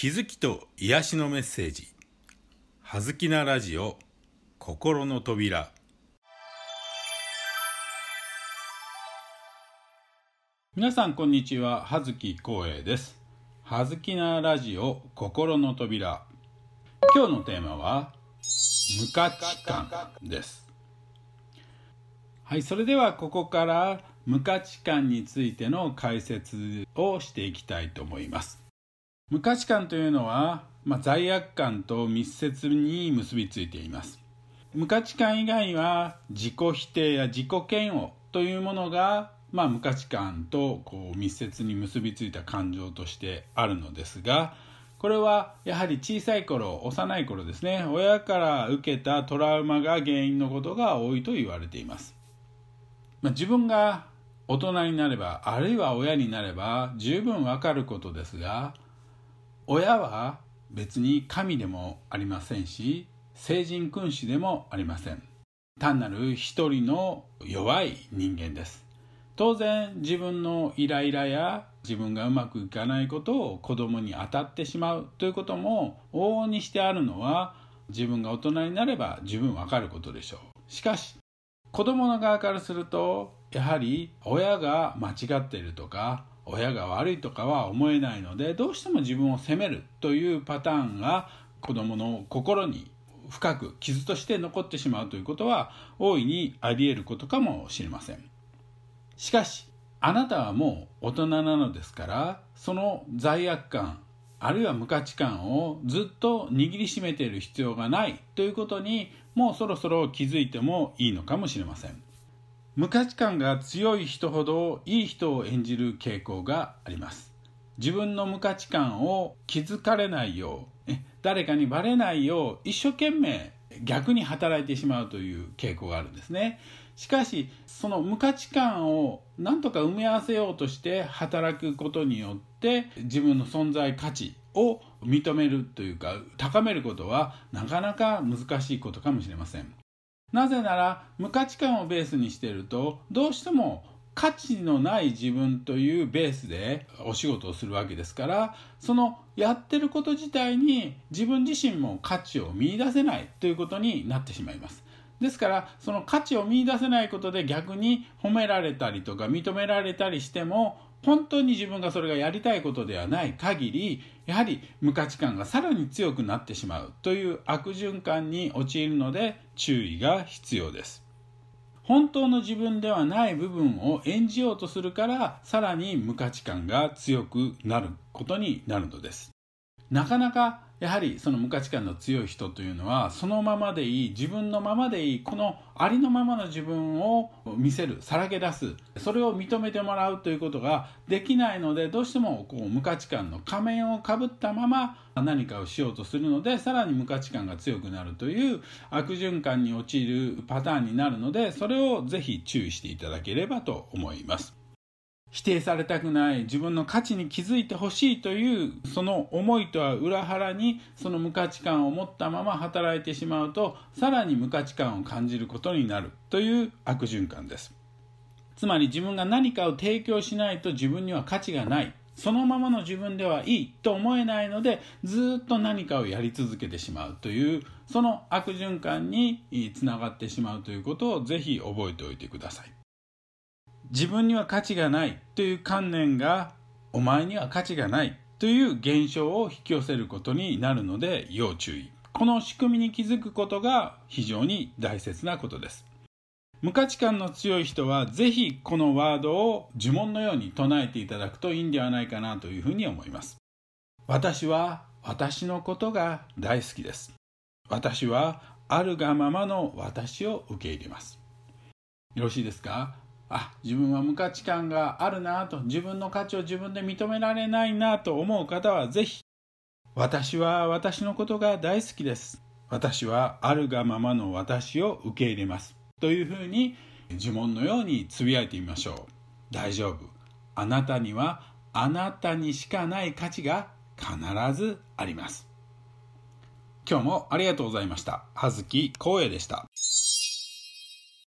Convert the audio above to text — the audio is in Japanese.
気づきと癒しのメッセージ「はずきなラジオ心の扉」皆さんこんにちは。葉月光栄です。はずきなラジオ心の扉。今日のテーマは無価値観です。はいそれではここから無価値観についての解説をしていきたいと思います。無価値観というのは、まあ、罪悪感と密接に結びついています。無価値観以外は自己否定や自己嫌悪というものが、まあ、無価値観とこう密接に結びついた感情としてあるのですがこれはやはり小さい頃幼い頃ですね親から受けたトラウマが原因のことが多いと言われています、まあ、自分が大人になればあるいは親になれば十分わかることですが親は別に神でもありませんし聖人君主でもありません。単なる一人の弱い人間です。当然自分のイライラや自分がうまくいかないことを子供に当たってしまうということも往々にしてあるのは自分が大人になれば十分わかることでしょう。しかし子供の側からするとやはり親が間違っているとか親が悪いとかは思えないのでどうしても自分を責めるというパターンが子どもの心に深く傷として残ってしまうということは大いにあり得ることかもしれません。しかしあなたはもう大人なのですからその罪悪感あるいは無価値観をずっと握りしめている必要がないということにもうそろそろ気づいてもいいのかもしれません。無価値観が強い人ほどいい人を演じる傾向があります。自分の無価値観を気づかれないよう誰かにバレないよう一生懸命逆に働いてしまうという傾向があるんですね。しかしその無価値観を何とか埋め合わせようとして働くことによって自分の存在価値を認めるというか高めることはなかなか難しいことかもしれません。なぜなら無価値観をベースにしているとどうしても価値のない自分というベースでお仕事をするわけですからそのやってること自体に自分自身も価値を見いだせないということになってしまいます。ですからその価値を見いだせないことで逆に褒められたりとか認められたりしても本当に自分がそれがやりたいことではない限りやはり無価値観がさらに強くなってしまうという悪循環に陥るので注意が必要です。本当の自分ではない部分を演じようとするからさらに無価値観が強くなることになるのです。なかなかやはりその無価値観の強い人というのはそのままでいい自分のままでいいこのありのままの自分を見せるさらけ出すそれを認めてもらうということができないのでどうしてもこう無価値観の仮面をかぶったまま何かをしようとするのでさらに無価値観が強くなるという悪循環に陥るパターンになるのでそれをぜひ注意していただければと思います。否定されたくない自分の価値に気づいてほしいというその思いとは裏腹にその無価値観を持ったまま働いてしまうとさらに無価値観を感じることになるという悪循環です。つまり自分が何かを提供しないと自分には価値がないそのままの自分ではいいと思えないのでずっと何かをやり続けてしまうというその悪循環につながってしまうということをぜひ覚えておいてください。自分には価値がないという観念がお前には価値がないという現象を引き寄せることになるので要注意。この仕組みに気づくことが非常に大切なことです。無価値観の強い人はぜひこのワードを呪文のように唱えていただくといいんではないかなというふうに思います。私は私のことが大好きです。私はあるがままの私を受け入れます。よろしいですか？あ自分は無価値観があるなと自分の価値を自分で認められないなと思う方はぜひ私は私のことが大好きです。私はあるがままの私を受け入れます。というふうに呪文のようにつぶやいてみましょう。大丈夫。あなたにはあなたにしかない価値が必ずあります。今日もありがとうございました。葉月光栄でした。